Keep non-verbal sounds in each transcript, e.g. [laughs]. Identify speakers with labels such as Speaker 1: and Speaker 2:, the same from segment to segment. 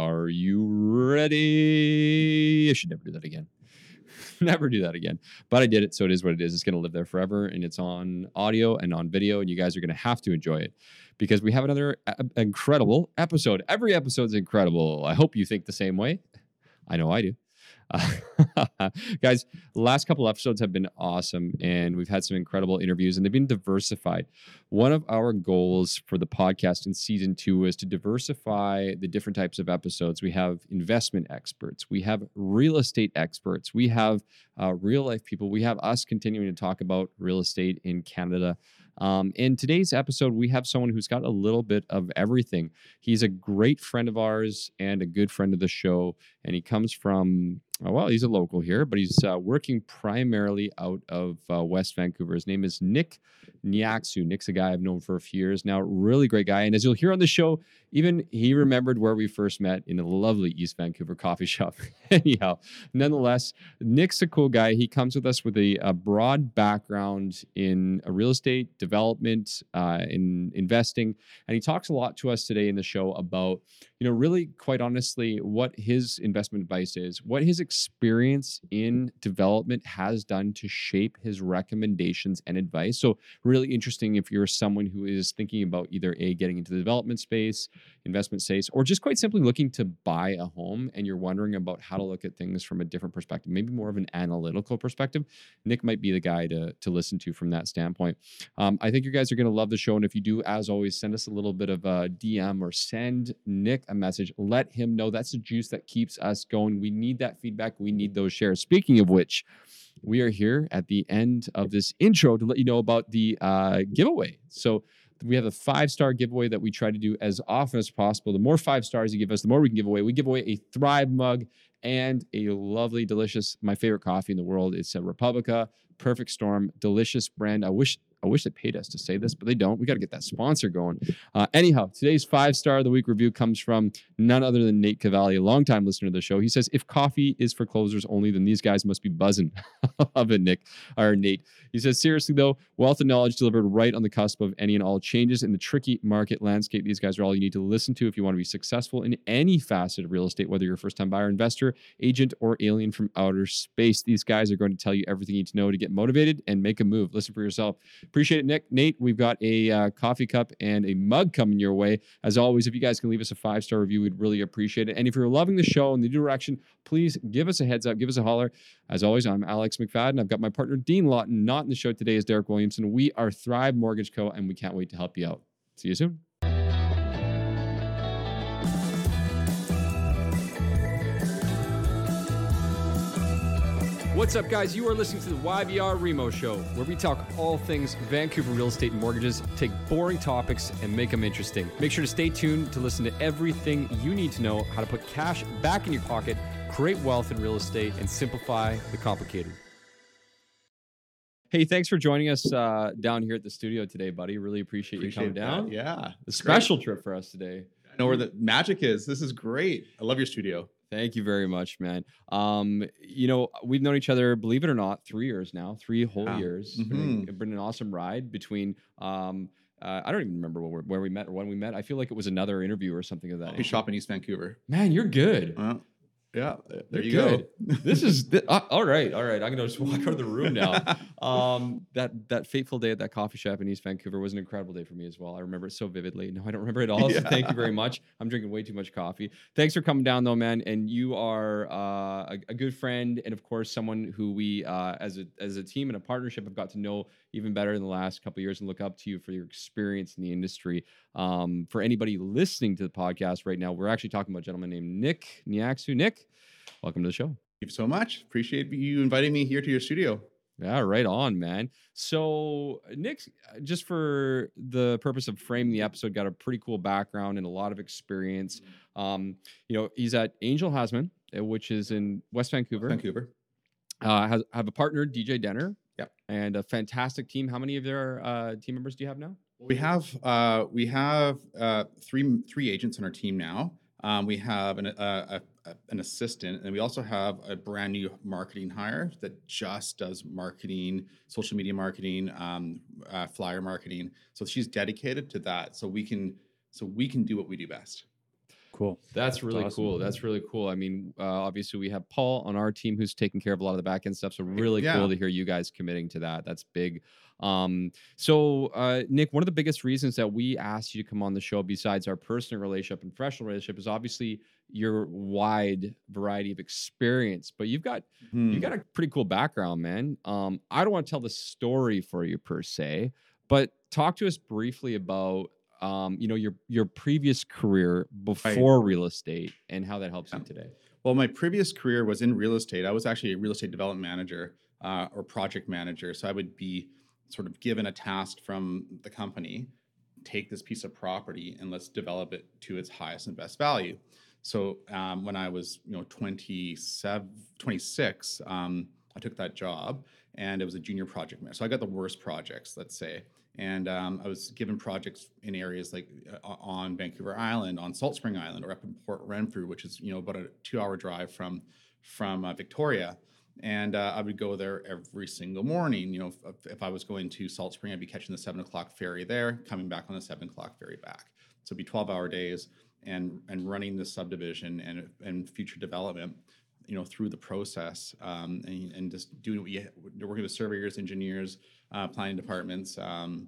Speaker 1: Are you ready? I should never do that again. [laughs] never do that again. But I did it, so it is what it is. It's going to live there forever, and it's on audio and on video, and you guys are going to have to enjoy it because we have another a- incredible episode. Every episode is incredible. I hope you think the same way. I know I do. [laughs] Guys, last couple episodes have been awesome, and we've had some incredible interviews, and they've been diversified. One of our goals for the podcast in season two is to diversify the different types of episodes. We have investment experts, we have real estate experts, we have uh, real life people, we have us continuing to talk about real estate in Canada. Um, in today's episode, we have someone who's got a little bit of everything. He's a great friend of ours and a good friend of the show, and he comes from uh, well, he's a local here, but he's uh, working primarily out of uh, West Vancouver. His name is Nick Nyaxu. Nick's a guy I've known for a few years now. Really great guy. And as you'll hear on the show, even he remembered where we first met in a lovely East Vancouver coffee shop. [laughs] Anyhow, nonetheless, Nick's a cool guy. He comes with us with a, a broad background in real estate development, uh, in investing, and he talks a lot to us today in the show about, you know, really quite honestly, what his investment advice is, what his experience in development has done to shape his recommendations and advice. So, really interesting if you're someone who is thinking about either A, getting into the development space, investment space, or just quite simply looking to buy a home and you're wondering about how to look at things from a different perspective, maybe more of an analytical perspective. Nick might be the guy to, to listen to from that standpoint. Um, I think you guys are going to love the show. And if you do, as always, send us a little bit of a DM or send Nick a message. Let him know that's the juice that keeps us going. We need that feedback feedback. We need those shares. Speaking of which, we are here at the end of this intro to let you know about the uh, giveaway. So we have a five star giveaway that we try to do as often as possible. The more five stars you give us, the more we can give away. We give away a Thrive mug and a lovely, delicious, my favorite coffee in the world. It's a Republica Perfect Storm, delicious brand. I wish I wish they paid us to say this, but they don't. We got to get that sponsor going. Uh, anyhow, today's five star of the week review comes from none other than Nate Cavalli, a longtime listener to the show. He says, If coffee is for closers only, then these guys must be buzzing. [laughs] Love it, Nick, or Nate. He says, Seriously, though, wealth and knowledge delivered right on the cusp of any and all changes in the tricky market landscape. These guys are all you need to listen to if you want to be successful in any facet of real estate, whether you're a first time buyer, investor, agent, or alien from outer space. These guys are going to tell you everything you need to know to get motivated and make a move. Listen for yourself. Appreciate it, Nick. Nate, we've got a uh, coffee cup and a mug coming your way. As always, if you guys can leave us a five star review, we'd really appreciate it. And if you're loving the show and the direction, please give us a heads up, give us a holler. As always, I'm Alex McFadden. I've got my partner Dean Lawton. Not in the show today is Derek Williamson. We are Thrive Mortgage Co. and we can't wait to help you out. See you soon. What's up, guys? You are listening to the YVR Remo Show, where we talk all things Vancouver real estate and mortgages, take boring topics and make them interesting. Make sure to stay tuned to listen to everything you need to know how to put cash back in your pocket, create wealth in real estate, and simplify the complicated. Hey, thanks for joining us uh, down here at the studio today, buddy. Really appreciate,
Speaker 2: Appreciate
Speaker 1: you coming down.
Speaker 2: Yeah.
Speaker 1: A special trip for us today.
Speaker 2: I know where the magic is. This is great. I love your studio.
Speaker 1: Thank you very much, man. Um, you know, we've known each other, believe it or not, three years now, three whole years. It's Been, a- been an awesome ride between. Um, uh, I don't even remember where, where we met or when we met. I feel like it was another interview or something of that.
Speaker 2: Coffee shop in East Vancouver.
Speaker 1: Man, you're good.
Speaker 2: Well, yeah. There
Speaker 1: You're
Speaker 2: you
Speaker 1: good.
Speaker 2: go. [laughs]
Speaker 1: this is th- uh, all right. All right, I'm gonna just walk out of the room now. [laughs] um, that that fateful day at that coffee shop in East Vancouver was an incredible day for me as well. I remember it so vividly. No, I don't remember it all. So thank you very [laughs] much. I'm drinking way too much coffee. Thanks for coming down though, man. And you are uh, a, a good friend, and of course, someone who we uh, as a as a team and a partnership have got to know even better in the last couple of years, and look up to you for your experience in the industry. Um, for anybody listening to the podcast right now, we're actually talking about a gentleman named Nick Niaksu. Nick, welcome to the show.
Speaker 2: Thank you so much. Appreciate you inviting me here to your studio.
Speaker 1: Yeah, right on, man. So, Nick, just for the purpose of framing the episode, got a pretty cool background and a lot of experience. Um, you know, he's at Angell Hasman, uh, which is in West Vancouver.
Speaker 2: Vancouver.
Speaker 1: Uh, has have a partner, DJ Denner.
Speaker 2: Yep.
Speaker 1: And a fantastic team. How many of their uh, team members do you have now?
Speaker 2: We have uh, we have uh, three three agents on our team now. Um, we have an, uh, a, a, an assistant, and we also have a brand new marketing hire that just does marketing, social media marketing, um, uh, flyer marketing. So she's dedicated to that. So we can so we can do what we do best.
Speaker 3: Cool.
Speaker 1: That's really
Speaker 3: awesome.
Speaker 1: cool. That's really cool. I mean, uh, obviously we have Paul on our team who's taking care of a lot of the back end stuff. So really
Speaker 2: Yeah.
Speaker 1: cool to hear you guys committing to that. That's big. Um, so uh, Nick, one of the biggest reasons that we asked you to come on the show, besides our personal relationship and professional relationship, is obviously your wide variety of experience. But you've got
Speaker 2: Hmm.
Speaker 1: you got a pretty cool background, man. Um, I don't want to tell the story for you per se, but talk to us briefly about um, you know, your your previous career before real estate and how that helps you today.
Speaker 2: Well, my previous career was in real estate. I was actually a real estate development manager uh, or project manager. So I would be sort of given a task from the company take this piece of property and let's develop it to its highest and best value. So um, when I was, you know, 27, 26, um, I took that job and it was a junior project manager. So I got the worst projects, let's say. And um, I was given projects in areas like uh, on Vancouver Island, on Salt Spring Island, or up in Port Renfrew, which is you know about a two-hour drive from from uh, Victoria. And uh, I would go there every single morning. You know, if, if I was going to Salt Spring, I'd be catching the seven o'clock ferry there, coming back on the seven o'clock ferry back. So it'd be twelve-hour days, and and running the subdivision and and future development you know through the process um, and, and just doing what you are working with surveyors engineers uh, planning departments um,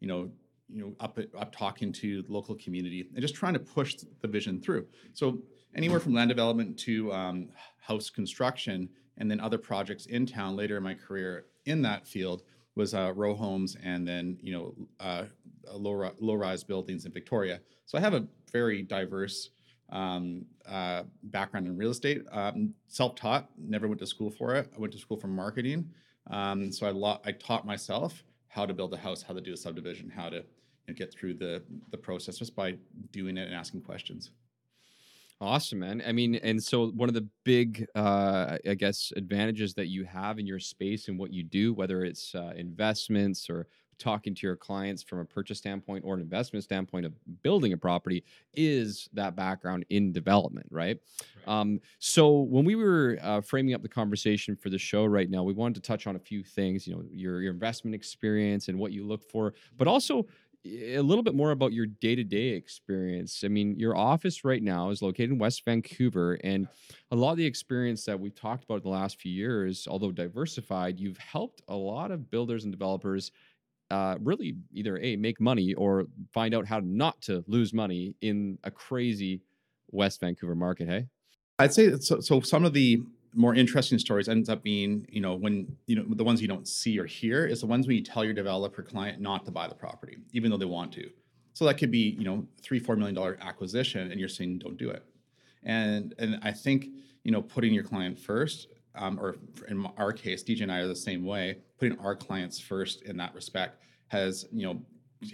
Speaker 2: you know you know up up talking to the local community and just trying to push the vision through. So anywhere from land development to um, house construction and then other projects in town later in my career in that field was uh, row homes and then you know uh, low low rise buildings in Victoria. So I have a very diverse um, uh, background in real estate. Um, self-taught, never went to school for it. I went to school for marketing, um, so I lo- I taught myself how to build a house, how to do a subdivision, how to you know, get through the the process just by doing it and asking questions.
Speaker 1: Awesome, man. I mean, and so one of the big, uh, I guess, advantages that you have in your space and what you do, whether it's uh, investments or talking to your clients from a purchase standpoint or an investment standpoint of building a property, is that background in development, right? Um, so when we were uh, framing up the conversation for the show right now, we wanted to touch on a few things. You know, your your investment experience and what you look for, but also a little bit more about your day-to-day experience. I mean, your office right now is located in West Vancouver and a lot of the experience that we've talked about in the last few years, although diversified, you've helped a lot of builders and developers uh, really either a make money or find out how not to lose money in a crazy West Vancouver market. Hey,
Speaker 2: I'd say so. So some of the more interesting stories ends up being, you know, when you know the ones you don't see or hear is the ones when you tell your developer client not to buy the property, even though they want to. So that could be, you know, three, four million dollar acquisition, and you're saying don't do it. And and I think you know putting your client first, um, or in our case, DJ and I are the same way. Putting our clients first in that respect has you know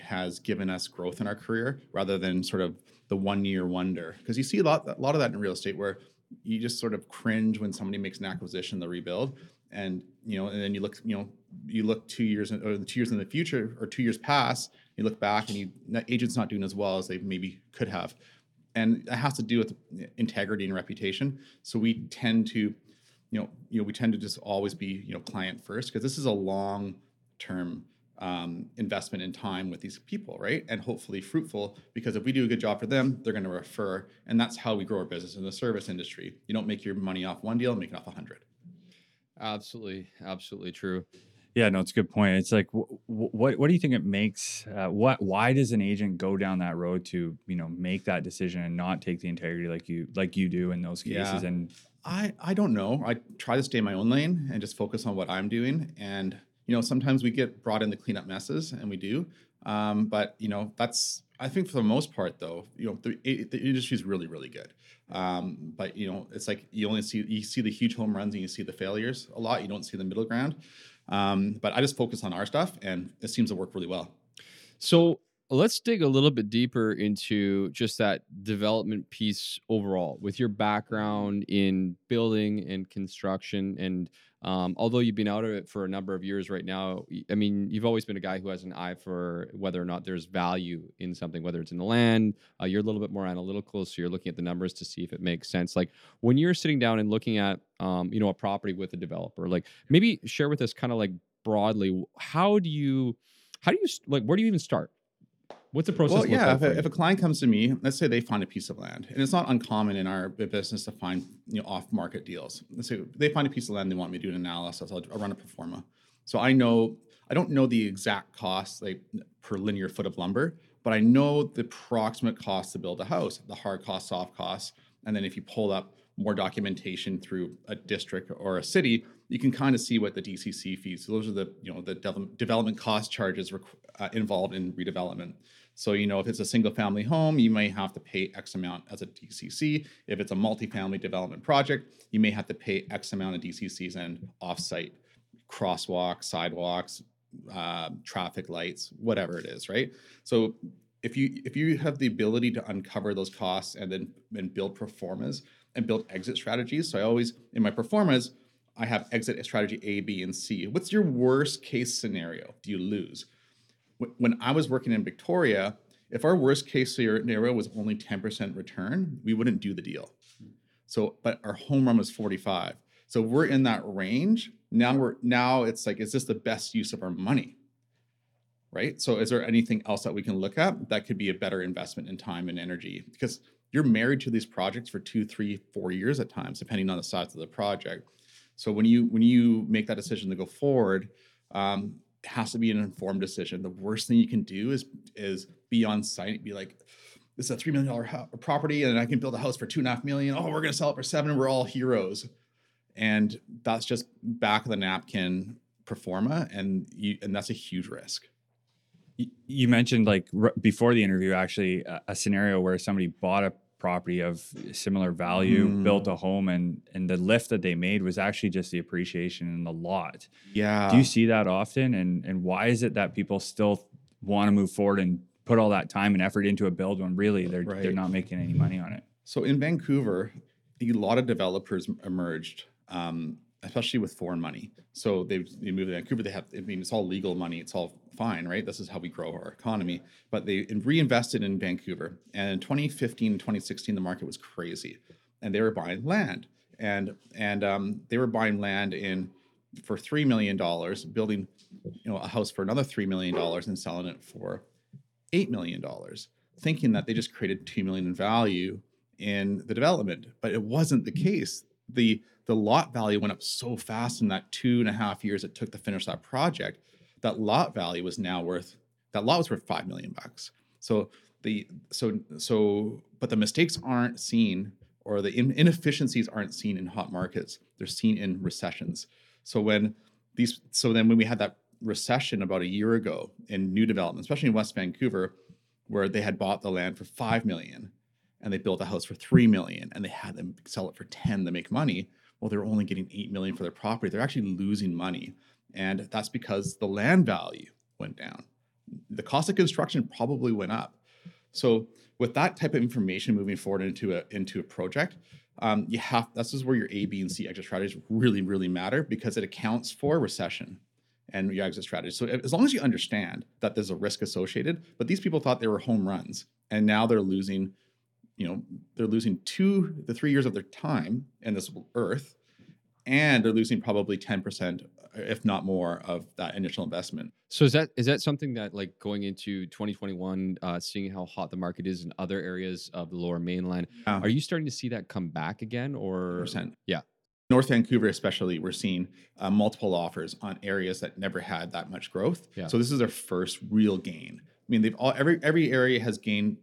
Speaker 2: has given us growth in our career rather than sort of the one year wonder. Because you see a lot a lot of that in real estate where you just sort of cringe when somebody makes an acquisition, the rebuild, and you know, and then you look, you know, you look two years in, or two years in the future or two years past, you look back and you agent's not doing as well as they maybe could have, and it has to do with integrity and reputation. So we tend to, you know, you know, we tend to just always be, you know, client first because this is a long term um, investment in time with these people, right? And hopefully fruitful because if we do a good job for them, they're going to refer, and that's how we grow our business in the service industry. You don't make your money off one deal, make it off a hundred.
Speaker 1: absolutely, absolutely true.
Speaker 3: Yeah, no, it's a good point. It's like, wh- wh- what what do you think it makes? Uh, what why does an agent go down that road to you know make that decision and not take the integrity like you like you do in those cases?
Speaker 2: Yeah.
Speaker 3: And
Speaker 2: I I don't know. I try to stay in my own lane and just focus on what I'm doing. And you know, sometimes we get brought in to clean up messes, and we do. Um, but you know, that's I think for the most part, though, you know, the the industry is really really good. Um, but you know, it's like you only see you see the huge home runs and you see the failures a lot. You don't see the middle ground. Um, but I just focus on our stuff, and it seems to work really well.
Speaker 1: So let's dig a little bit deeper into just that development piece overall with your background in building and construction and um, although you've been out of it for a number of years right now i mean you've always been a guy who has an eye for whether or not there's value in something whether it's in the land uh, you're a little bit more analytical so you're looking at the numbers to see if it makes sense. Like when you're sitting down and looking at um, you know a property with a developer like maybe share with us kind of like broadly how do you how do you like where do you even start What's the process?
Speaker 2: Well, yeah.
Speaker 1: like
Speaker 2: If a, if a client comes to me, let's say they find a piece of land, and it's not uncommon in our business to find you know off market deals. Let's say they find a piece of land, they want me to do an analysis. I'll, I'll run a pro forma. So I know I don't know the exact cost like per linear foot of lumber, but I know the approximate cost to build a house, the hard cost, soft costs, and then if you pull up more documentation through a district or a city, you can kind of see what the DCC fees. So those are the you know the devel- development cost charges requ- uh, involved in redevelopment. So you know if it's a single family home, you may have to pay X amount as a DCC. If it's a multifamily development project, you may have to pay X amount of DCCs and offsite crosswalks, sidewalks, uh, traffic lights, whatever it is, right? So if you if you have the ability to uncover those costs and then and build performance and build exit strategies. So I always in my performance, I have exit strategy A, B, and C. What's your worst case scenario? Do you lose? Wh- When I was working in Victoria, if our worst case scenario was only 10% return, we wouldn't do the deal. So, but our home run was 45. So we're in that range. Now we're now it's like, is this the best use of our money? Right. So is there anything else that we can look at that could be a better investment in time and energy? Because you're married to these projects for two, three, four years at times, depending on the size of the project. So when you when you make that decision to go forward, um, has to be an informed decision. The worst thing you can do is is be on site, be like, this is a three million dollar ho- property, and I can build a house for two and a half million. Oh, we're gonna sell it for seven. We're all heroes, and that's just back of the napkin pro forma, and you and that's a huge risk.
Speaker 3: You mentioned like r- before the interview, actually, a, a scenario where somebody bought a property of similar value,
Speaker 2: Mm.
Speaker 3: built a home, and and the lift that they made was actually just the appreciation in the lot.
Speaker 2: Yeah.
Speaker 3: Do you see that often? And and why is it that people still want to move forward and put all that time and effort into a build when really they're they're not making any money on it?
Speaker 2: So in Vancouver, a lot of developers emerged, um, especially with foreign money. So they they moved to Vancouver. They have, I mean, it's all legal money. It's all fine, right? This is how we grow our economy. But they reinvested in Vancouver, and in 2015 2016, the market was crazy, and they were buying land, and and um, they were buying land in for three million dollars, building, you know, a house for another three million dollars, and selling it for eight million dollars, thinking that they just created two million in value in the development, but it wasn't the case. The The lot value went up so fast in that two and a half years it took to finish that project. That lot value was now worth that lot was worth five million bucks. So the so so but the mistakes aren't seen or the inefficiencies aren't seen in hot markets. They're seen in recessions. So when these so then when we had that recession about a year ago in new development, especially in West Vancouver, where they had bought the land for five million and they built a house for three million and they had them sell it for 10 to make money. Well, they're only getting eight million for their property. They're actually losing money. And that's because the land value went down. The cost of construction probably went up. So with that type of information moving forward into a into a project, um, you have this is where your A, B, and C exit strategies really, really matter because it accounts for recession and your exit strategy. So as long as you understand that there's a risk associated, but these people thought they were home runs, and now they're losing, you know, they're losing two the three years of their time in this earth, and they're losing probably ten percent, if not more, of that initial investment.
Speaker 1: So is that is that something that like going into 2021, uh, seeing how hot the market is in other areas of the Lower Mainland,
Speaker 2: Yeah.
Speaker 1: are you starting to see that come back again, or
Speaker 2: percent.
Speaker 1: Yeah.
Speaker 2: North Vancouver, especially, we're seeing uh, multiple offers on areas that never had that much growth.
Speaker 1: Yeah.
Speaker 2: So this is their first real gain. I mean, they've all every every area has gained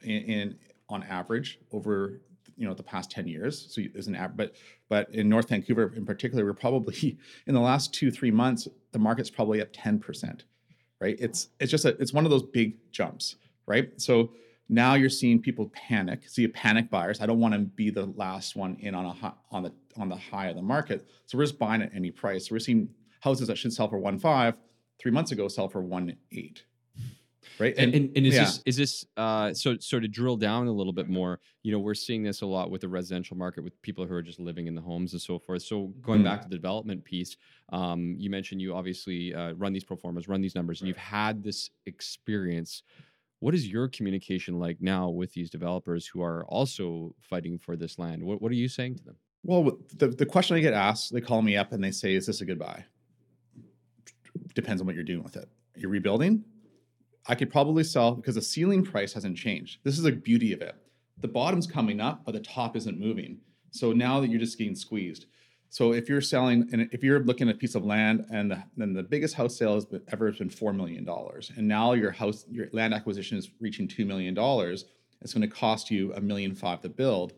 Speaker 2: in, in on average over you know the past 10 years. So there's an average but but in north vancouver in particular we're probably [laughs] in the last two three months the market's probably up 10% right? It's it's just a it's one of those big jumps right? So now you're seeing people panic. See panic buyers. I don't want to be the last one in on a hi- on the on the high of the market. So we're just buying at any price. So we're seeing houses that should sell for one five three months ago sell for one eight right
Speaker 1: And, and, and is
Speaker 2: yeah.
Speaker 1: this is this uh, so so to drill down a little bit more? You know, we're seeing this a lot with the residential market with people who are just living in the homes and so forth. So going
Speaker 2: Mhm.
Speaker 1: back to the development piece, um, you mentioned you obviously uh, run these pro formas, run these numbers, and you've had this experience. What is your communication like now with these developers who are also fighting for this land? What, what are you saying to them?
Speaker 2: Well, the, the question I get asked, they call me up and they say, Is this a good buy? Depends on what you're doing with it. You're rebuilding? I could probably sell because the ceiling price hasn't changed. This is the beauty of it. The bottom's coming up, but the top isn't moving. So now that you're just getting squeezed. So if you're selling and if you're looking at a piece of land and the, then the biggest house sale has ever has been four million dollars, and now your house your land acquisition is reaching two million dollars, it's going to cost you a million five to build.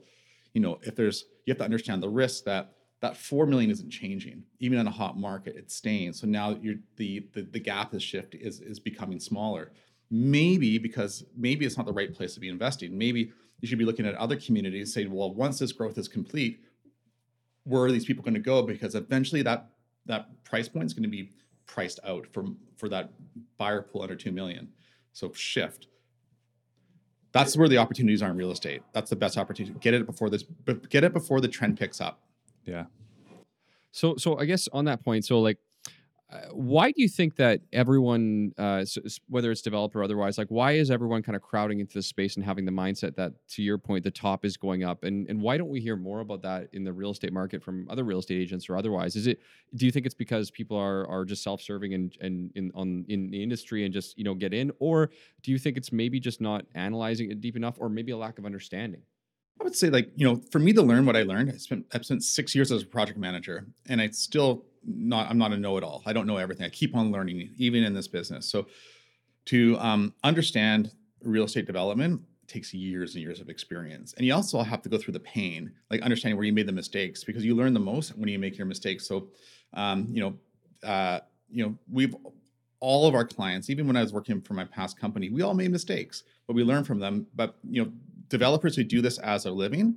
Speaker 2: You know, if there's you have to understand the risk that that four million isn't changing. Even in a hot market it's staying. So now the the, the gap is shift is is becoming smaller. Maybe because maybe it's not the right place to be investing. Maybe you should be looking at other communities saying well once this growth is complete where are these people going to go? Because eventually that that price point is going to be priced out for for that buyer pool under 2 million. So shift. That's where the opportunities are in real estate. That's the best opportunity. Get it before this get it before the trend picks up
Speaker 3: Yeah.
Speaker 1: So, so I guess on that point, so like, uh, why do you think that everyone, uh, whether it's developer or otherwise, like, why is everyone kind of crowding into this space and having the mindset that, to your point, the top is going up, and and why don't we hear more about that in the real estate market from other real estate agents or otherwise? Is it? Do you think it's because people are are just self serving and and in on in the industry and just you know get in, or do you think it's maybe just not analyzing it deep enough, or maybe a lack of understanding?
Speaker 2: I would say, like, you know, for me to learn what I learned, I spent I've spent six years as a project manager, and I still not I'm not a know-it-all. I don't know everything. I keep on learning, even in this business. So, to um, understand real estate development takes years and years of experience, and you also have to go through the pain, like understanding where you made the mistakes, because you learn the most when you make your mistakes. So, um, you know, uh, you know, we've all of our clients, even when I was working for my past company, we all made mistakes, but we learn from them. But you know, developers who do this as a living,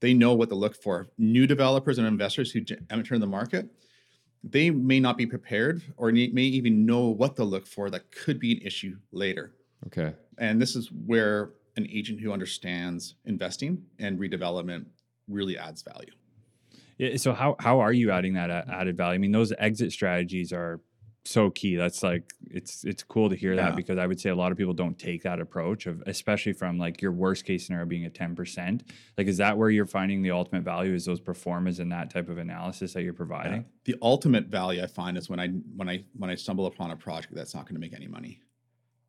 Speaker 2: they know what to look for. New developers and investors who enter the market, they may not be prepared or may even know what to look for that could be an issue later.
Speaker 1: Okay.
Speaker 2: And this is where an agent who understands investing and redevelopment really adds value.
Speaker 3: Yeah, so how how are you adding that added value? I mean, those exit strategies are so key. That's like it's it's cool to hear
Speaker 2: Yeah.
Speaker 3: that because I would say a lot of people don't take that approach of especially from like your worst case scenario being a 10%. Like is that where you're finding the ultimate value is those pro formas and that type of analysis that you're providing?
Speaker 2: The ultimate value I find is when I when I when I stumble upon a project that's not going to make any money.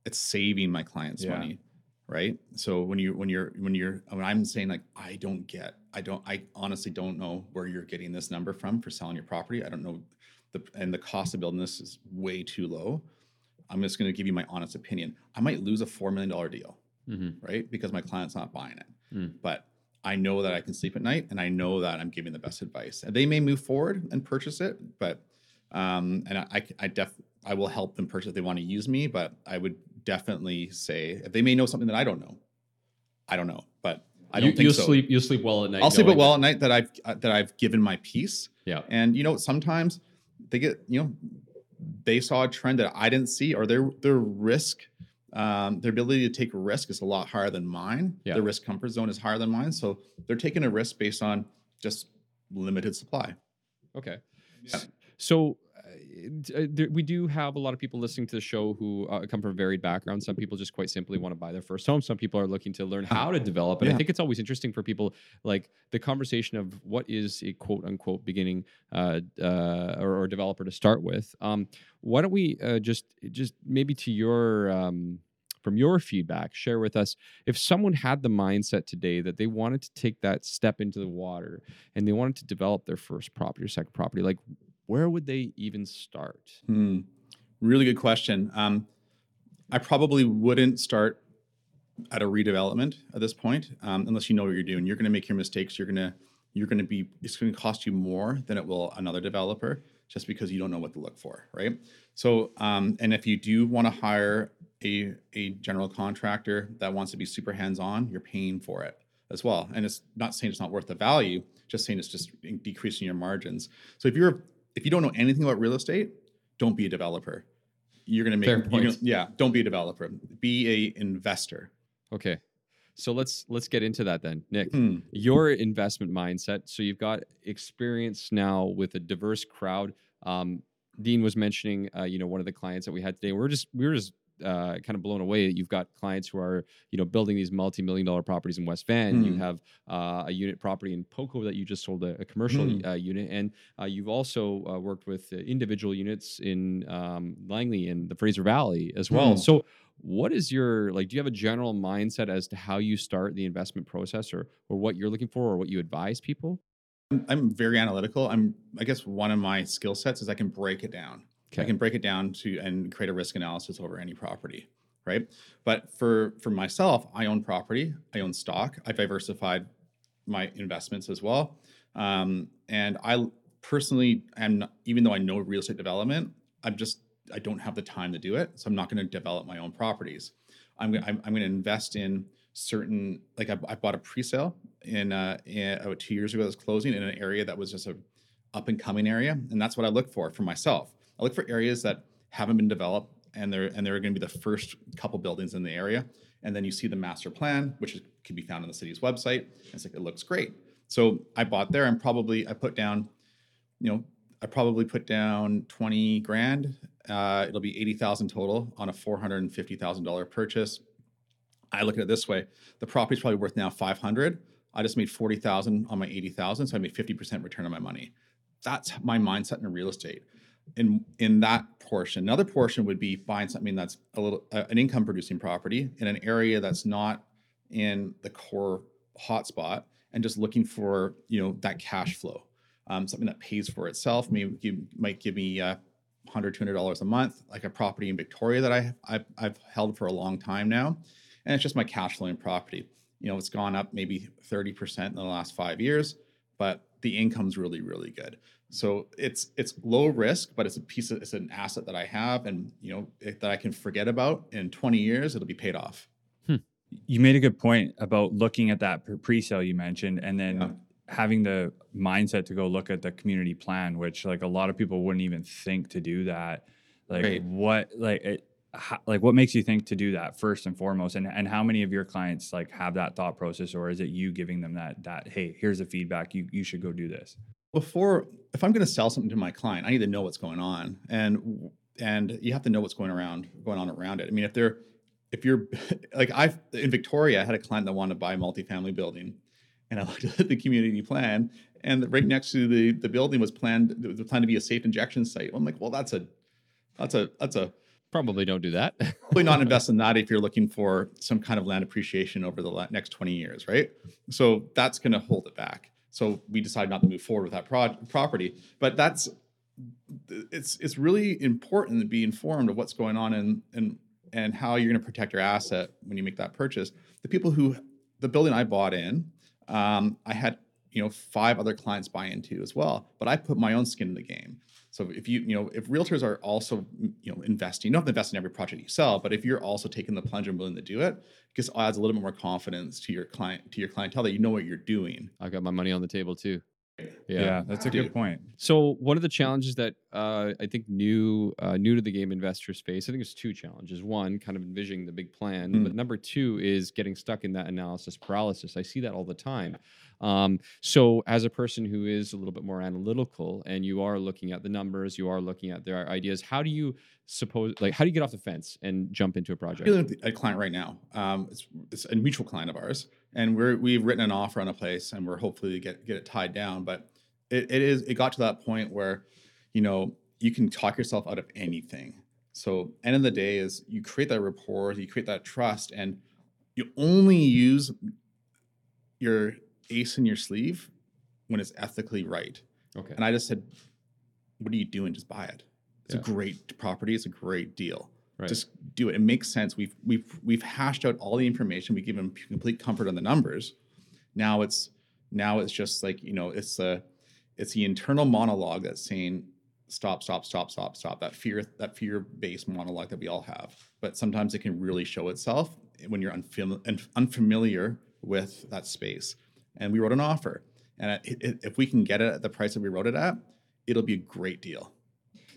Speaker 2: It's saving my clients
Speaker 3: Yeah.
Speaker 2: money, right? So when you when you're when you're when I'm saying like I don't get I don't I honestly don't know where you're getting this number from for selling your property. I don't know the and the cost of building this is way too low. I'm just going to give you my honest opinion. I might lose a four million dollar deal,
Speaker 1: Mm-hmm.
Speaker 2: right? Because my client's not buying it.
Speaker 1: Mm.
Speaker 2: But I know that I can sleep at night, and I know that I'm giving the best advice. And they may move forward and purchase it, but um, and I, I, I def I will help them purchase if they want to use me. But I would definitely say if they may know something that I don't know, I don't know, but I don't
Speaker 1: you,
Speaker 2: think
Speaker 1: you'll
Speaker 2: so.
Speaker 1: sleep. You'll sleep well at night.
Speaker 2: I'll sleep it well
Speaker 1: that-
Speaker 2: at night that I've uh, that I've given my piece.
Speaker 1: Yeah.
Speaker 2: And you know, sometimes they get you know they saw a trend that I didn't see, or their their risk, um, their ability to take risk is a lot higher than mine.
Speaker 1: Yeah.
Speaker 2: Their risk comfort zone is higher than mine, so they're taking a risk based on just limited supply.
Speaker 1: Okay.
Speaker 2: Yeah.
Speaker 1: So uh, we do have a lot of people listening to the show who uh, come from varied backgrounds. Some people just quite simply want to buy their first home. Some people are looking to learn how to [laughs] develop. And I think it's always interesting for people like the conversation of what is a quote unquote beginning uh, uh, or, or developer to start with. Um, why don't we uh, just just maybe to your um, from your feedback, share with us if someone had the mindset today that they wanted to take that step into the water and they wanted to develop their first property or second property, like where would they even start?
Speaker 2: Hmm. Really good question. Um, I probably wouldn't start at a redevelopment at this point, um, unless you know what you're doing. You're going to make your mistakes. You're going to you're going to be. It's going to cost you more than it will another developer, just because you don't know what to look for, right? So, um, and if you do want to hire a a general contractor that wants to be super hands on, you're paying for it as well. And it's not saying it's not worth the value, just saying it's just decreasing your margins. So if you're if you don't know anything about real estate, don't be a developer. You're going to make gonna-
Speaker 1: point.
Speaker 2: yeah, don't be a developer. Be a investor.
Speaker 1: Okay. So let's let's get into that then. Nick,
Speaker 2: Hmm.
Speaker 1: your investment mindset. So you've got experience now with a diverse crowd. Um, Dean was mentioning, uh, you know, one of the clients that we had today. We're just we were just uh, kind of blown away that you've got clients who are, you know, building these multi-million dollar properties in West Van. You
Speaker 2: Hmm.
Speaker 1: have uh, a unit property in Poco that you just sold a, a commercial
Speaker 2: Hmm.
Speaker 1: uh, unit, and uh, you've also uh, worked with uh, individual units in um, Langley and the Fraser Valley as well.
Speaker 2: Hmm.
Speaker 1: So what is your like do you have a general mindset as to how you start the investment process or or what you're looking for or what you advise people
Speaker 2: I'm, I'm very analytical. I'm, I guess, one of my skill sets is I can break it down. I can break it down to and create a risk analysis over any property, right? But for for myself, I own property, I own stock, I've diversified my investments as well, um, and I personally am not, even though I know real estate development, I'm just I don't have the time to do it, so I'm not going to develop my own properties. I'm I'm, I'm going to invest in certain like I, I bought a pre-sale in, uh, in about two years ago that's closing in an area that was just a up and coming area, and that's what I look for for myself. I look for areas that haven't been developed and they're and they're going to be the first couple buildings in the area. And then you see the master plan, which is, can be found on the city's website. It's like it looks great. So I bought there and probably I put down, you know, I probably put down 20 grand. Uh, it'll be 80,000 total on a $450,000 purchase. I look at it this way: the property's probably worth now 500. I just made 40,000 on my 80,000, so I made 50% return on my money. That's my mindset in real estate. In in that portion, another portion would be find something that's a little uh, an income producing property in an area that's not in the core hotspot, and just looking for you know that cash flow, um, something that pays for itself. Maybe you might give me uh, 100 200 dollars a month, like a property in Victoria that I I've, I've held for a long time now, and it's just my cash flowing property. You know, it's gone up maybe 30% in the last five years, but the income's really, really good. So it's it's low risk, but it's a piece of it's an asset that I have, and you know it, that I can forget about in 20 years. It'll be paid off. Hmm.
Speaker 3: You made a good point about looking at that pre- pre-sale you mentioned, and then
Speaker 2: Yeah.
Speaker 3: having the mindset to go look at the community plan, which like a lot of people wouldn't even think to do that. Like
Speaker 2: Right.
Speaker 3: what, like, it, how, like what makes you think to do that first and foremost, and and how many of your clients like have that thought process, or is it you giving them that that hey, here's the feedback, you you should go do this.
Speaker 2: Before, if I'm going to sell something to my client, I need to know what's going on, and and you have to know what's going around going on around it. I mean, if they're if you're [laughs] like I've in Victoria, I had a client that wanted to buy a multifamily building, and I [laughs] looked at the community plan, and right next to the the building was planned was planned to be a safe injection site. I'm like, well, that's a that's a that's a
Speaker 1: probably don't do that [laughs]
Speaker 2: probably not invest in that if you're looking for some kind of land appreciation over the next 20 years, right? So that's going to hold it back. So we decided not to move forward with that pro- property, but that's it's it's really important to be informed of what's going on and and and how you're going to protect your asset when you make that purchase. The people who the building I bought in, um, I had you know five other clients buy into as well, but I put my own skin in the game. So if you you know if realtors are also you know investing, you don't have to invest in every project you sell, but if you're also taking the plunge and willing to do it, it just adds a little bit more confidence to your client to your clientele that you know what you're doing.
Speaker 1: i got my money on the table too
Speaker 3: Yeah, that's a good point.
Speaker 1: So one of the challenges that uh, I think new uh, new to the game investor space, I think there's two challenges. One, kind of envisioning the big plan,
Speaker 2: Mm.
Speaker 1: but number two is getting stuck in that analysis paralysis. I see that all the time. Um, so as a person who is a little bit more analytical, and you are looking at the numbers, you are looking at their ideas. How do you suppose, like, how do you get off the fence and jump into a project?
Speaker 2: dealing with a client right now. Um, it's, it's a mutual client of ours, and we're we've written an offer on a place, and we're hopefully to get get it tied down. But it, it is it got to that point where, you know, you can talk yourself out of anything. So end of the day is you create that rapport, you create that trust, and you only use your ace in your sleeve when it's ethically right.
Speaker 1: Okay.
Speaker 2: And I just said, "What are you doing? Just buy it. It's
Speaker 1: Yeah.
Speaker 2: a great property. It's a great deal."
Speaker 1: Right.
Speaker 2: just do it. It makes sense. We've we've we've hashed out all the information. We give them complete comfort on the numbers. Now it's now it's just like you know it's the it's the internal monologue that's saying stop stop stop stop stop that fear that fear based monologue that we all have. But sometimes it can really show itself when you're unfam- unfamiliar with that space. And we wrote an offer, and if we can get it at the price that we wrote it at, it'll be a great deal.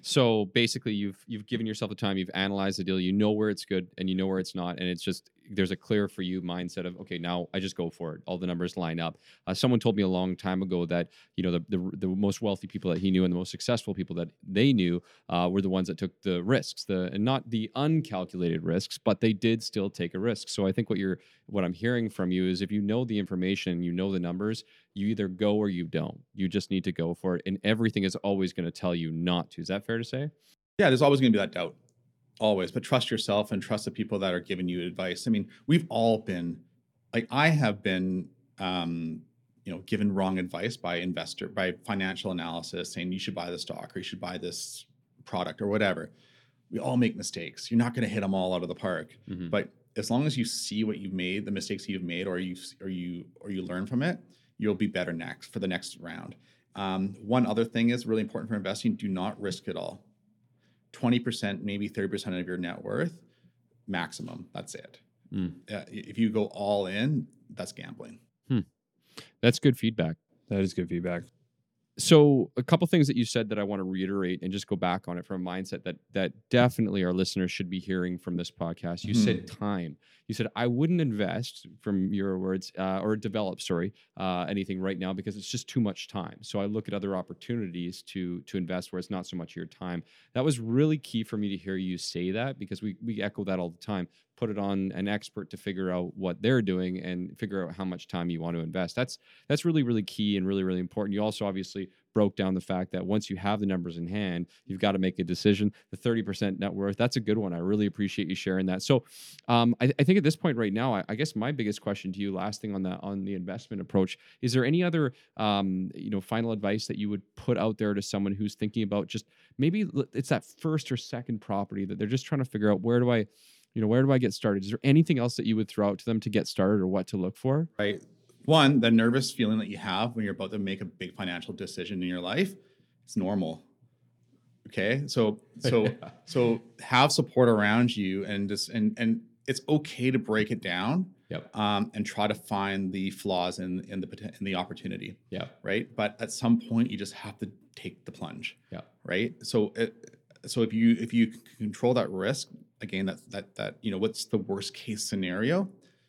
Speaker 1: So basically, you've you've given yourself the time, you've analyzed the deal, you know where it's good and you know where it's not, and it's just there's a clear for you mindset of okay, now I just go for it. All the numbers line up. Uh, someone told me a long time ago that you know the, the the most wealthy people that he knew and the most successful people that they knew uh, were the ones that took the risks, the and not the uncalculated risks, but they did still take a risk. So I think what you're what I'm hearing from you is if you know the information, you know the numbers, you either go or you don't. You just need to go for it, and everything is always going to tell you not to. Is that fair to say?
Speaker 2: Yeah, there's always going to be that doubt. Always but trust yourself and trust the people that are giving you advice. I mean we've all been like i have been um you know given wrong advice by investor by financial analysis saying you should buy the stock or you should buy this product or whatever. We all make mistakes. You're not going to hit them all out of the park.
Speaker 1: Mhm.
Speaker 2: but as long as you see what you've made the mistakes you've made or you or you or you learn from it you'll be better next for the next round. Um, one other thing is really important for investing do not risk it all 20% maybe 30% of your net worth maximum that's it
Speaker 1: Mm.
Speaker 2: uh, if you go all in that's gambling
Speaker 1: That's good feedback.
Speaker 3: That is good feedback.
Speaker 1: So a couple things that you said that I want to reiterate and just go back on it from a mindset that that definitely our listeners should be hearing from this podcast. You said time. You said I wouldn't invest, from your words, uh, or develop, sorry, uh, anything right now because it's just too much time. So I look at other opportunities to to invest where it's not so much your time. That was really key for me to hear you say that because we we echo that all the time. Put it on an expert to figure out what they're doing and figure out how much time you want to invest. That's that's really really key and really really important. You also obviously broke down the fact that once you have the numbers in hand, you've got to make a decision. The 30% net worth, that's a good one. I really appreciate you sharing that. So um, I, I think at this point right now, I, I guess my biggest question to you, last thing on that on the investment approach, is there any other um, you know final advice that you would put out there to someone who's thinking about just maybe it's that first or second property that they're just trying to figure out where do I you know where do I get started? Is there anything else that you would throw out to them to get started or what to look for?
Speaker 2: right? One, the nervous feeling that you have when you're about to make a big financial decision in your life, it's normal. Okay, so [laughs] so so have support around you, and just and and it's okay to break it down,
Speaker 1: Yep.
Speaker 2: um, and try to find the flaws in in the in the opportunity,
Speaker 1: Yeah.
Speaker 2: right? But at some point, you just have to take the plunge,
Speaker 1: Yeah.
Speaker 2: right? So it, so if you if you control that risk again, that that that you know what's the worst case scenario?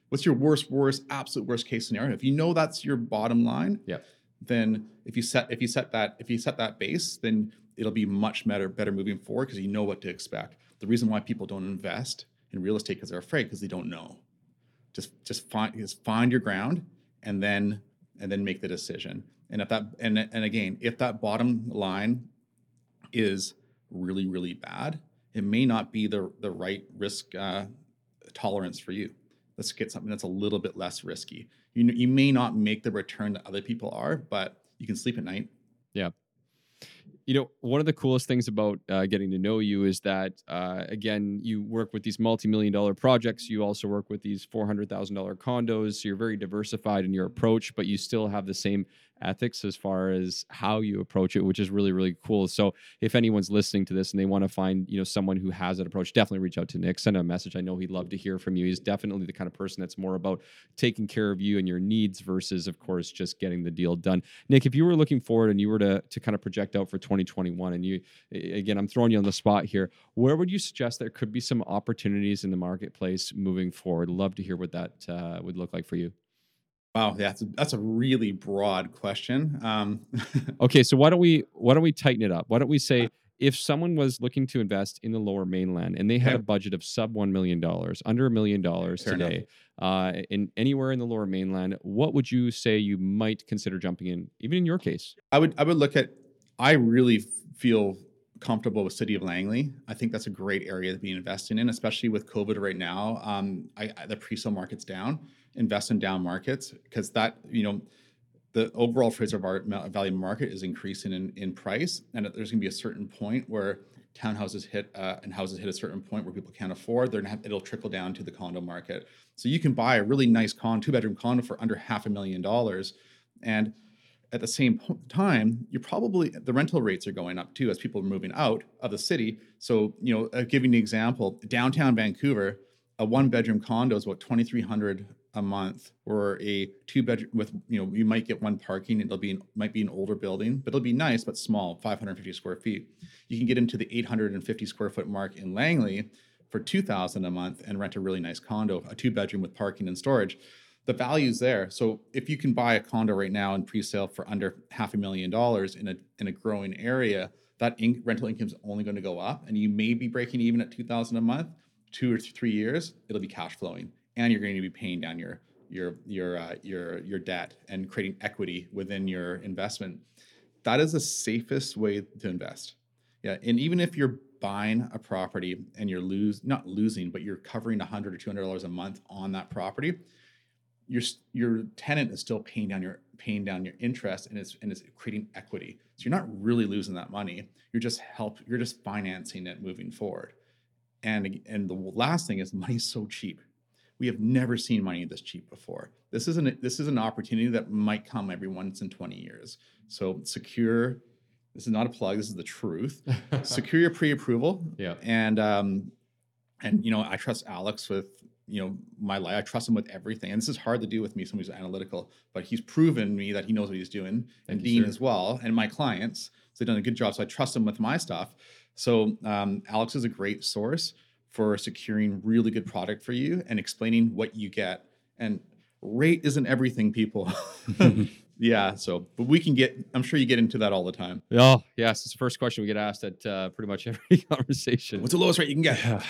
Speaker 2: What's your worst worst absolute worst case scenario? If you know that's your bottom line,
Speaker 1: Yep.
Speaker 2: then if you set if you set that if you set that base, then it'll be much better better moving forward because you know what to expect. The reason why people don't invest in real estate because they're afraid because they don't know. Just just find just find your ground and then and then make the decision. And if that and and again, if that bottom line is really really bad, it may not be the the right risk uh, tolerance for you. Let's get something that's a little bit less risky. You you may not make the return that other people are, but you can sleep at night. Yeah.
Speaker 1: You know, one of the coolest things about uh, getting to know you is that, uh, again, you work with these multi-million dollar projects. You also work with these four hundred thousand dollar condos. So you're very diversified in your approach, but you still have the same ethics as far as how you approach it, which is really really cool. So if anyone's listening to this and they want to find you know someone who has that approach, definitely reach out to Nick. Send a message. I know he'd love to hear from you. He's definitely the kind of person that's more about taking care of you and your needs versus, of course, just getting the deal done. Nick, if you were looking forward and you were to to kind of project out for 2021, and you again, I'm throwing you on the spot here, where would you suggest there could be some opportunities in the marketplace moving forward? Love to hear what that uh, would look like for you.
Speaker 2: Wow, yeah, that's a, that's a really broad question. Um, [laughs]
Speaker 1: Okay, so why don't we why don't we tighten it up? Why don't we say if someone was looking to invest in the lower mainland and they had
Speaker 2: Okay.
Speaker 1: a budget of sub one million dollars, under a million dollars today, uh, in anywhere in the lower mainland, what would you say you might consider jumping in? Even in your case,
Speaker 2: I would I would look at. I really feel comfortable with City of Langley. I think that's a great area to be investing in, especially with COVID right now. Um, I, I the pre-sale market's down. Invest in down markets because that you know the overall Fraser Valley market is increasing in, in price, and there's going to be a certain point where townhouses hit uh, and houses hit a certain point where people can't afford. They're gonna have, it'll trickle down to the condo market. So you can buy a really nice con two bedroom condo for under half a million dollars, and at the same time, you're probably the rental rates are going up too as people are moving out of the city. So you know, uh, giving an example, downtown Vancouver, a one bedroom condo is about twenty three hundred a month, or a two bedroom with you know you might get one parking. It'll be might be an older building, but it'll be nice but small, five hundred fifty square feet. You can get into the eight hundred and fifty square foot mark in Langley for two thousand a month and rent a really nice condo, a two bedroom with parking and storage the value's there. So if you can buy a condo right now in pre-sale for under half a million dollars in a in a growing area, that in, rental income is only going to go up, and you may be breaking even at two thousand a month. Two or three years, it'll be cash flowing, and you're going to be paying down your your your uh, your your debt and creating equity within your investment. That is the safest way to invest. Yeah, and even if you're buying a property and you're lose not losing, but you're covering 100 or 200 dollars a month on that property, your your tenant is still paying down your paying down your interest and it's and it's creating equity. So you're not really losing that money. You're just help. You're just financing it moving forward. And and the last thing is money's so cheap. We have never seen money this cheap before. This is an this is an opportunity that might come every once in 20 years. So secure. This is not a plug. This is the truth. [laughs] secure your pre-approval.
Speaker 1: Yeah.
Speaker 2: And um, and you know I trust Alex with you know my life. I trust him with everything. And this is hard to do with me, someone who's analytical, but he's proven me that he knows what he's doing, and
Speaker 1: Thank you,
Speaker 2: Dean
Speaker 1: sir.
Speaker 2: as well, and my clients. So they've done a good job. So I trust him with my stuff. So um, Alex is a great source for securing really good product for you and explaining what you get. And rate isn't everything, people. [laughs] [laughs] yeah. So, but we can get. I'm sure you get into that all the time.
Speaker 1: Oh, yes. It's the first question we get asked at uh, pretty much [laughs] every conversation.
Speaker 2: What's the lowest rate you can get?
Speaker 3: Yeah.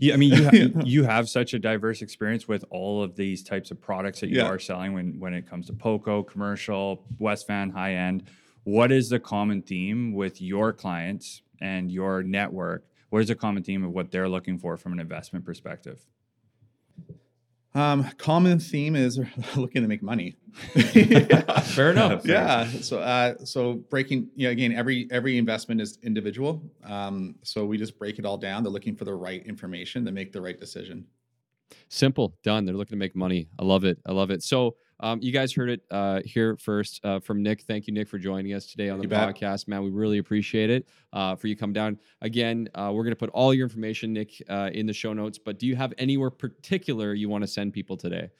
Speaker 3: yeah, I mean, you, ha- you have such a diverse experience with all of these types of products that you
Speaker 2: Yeah.
Speaker 3: are selling when, when it comes to POCO, commercial, West Van, high end. What is the common theme with your clients and your network? What is the common theme of what they're looking for from an investment perspective?
Speaker 2: Um, common theme is [laughs] looking to make money. [laughs]
Speaker 1: Fair enough. [laughs]
Speaker 2: yeah. So, uh, so breaking, you know, again, every every investment is individual. Um, so we just break it all down. They're looking for the right information to make the right decision.
Speaker 1: Simple, done. They're looking to make money. I love it. I love it. So, um, you guys heard it uh, here first uh, from Nick. Thank you, Nick, for joining us today on the
Speaker 2: You bet.
Speaker 1: podcast, man. We really appreciate it uh, for you come down again. Uh, we're gonna put all your information, Nick, uh, in the show notes. But do you have anywhere particular you want to send people today?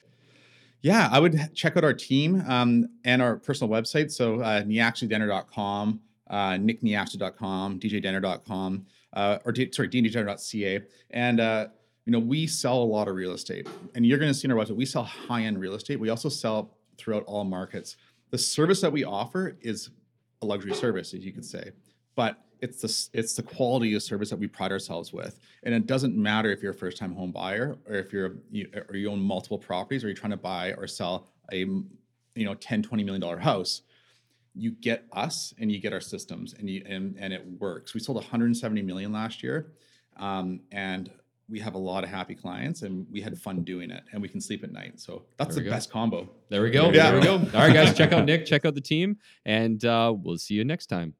Speaker 2: Yeah, I would check out our team um, and our personal website. So uh, neaxidenter.com, uh, nickneaxid.com, djdenner.com, uh, or D- sorry, djdenner.ca. And, uh, you know, we sell a lot of real estate. And you're going to see on our website, we sell high-end real estate. We also sell throughout all markets. The service that we offer is a luxury service, as you could say. But it's the it's the quality of service that we pride ourselves with, and it doesn't matter if you're a first time home buyer or if you're you, or you own multiple properties or you're trying to buy or sell a you know 10 20 million dollar house you get us and you get our systems and you and, and it works we sold 170 million last year um, and we have a lot of happy clients and we had fun doing it and we can sleep at night so that's the
Speaker 1: go.
Speaker 2: best combo
Speaker 1: There we go.
Speaker 2: Yeah.
Speaker 1: There we go. All right, guys, check out Nick, check out the team, and uh, we'll see you next time.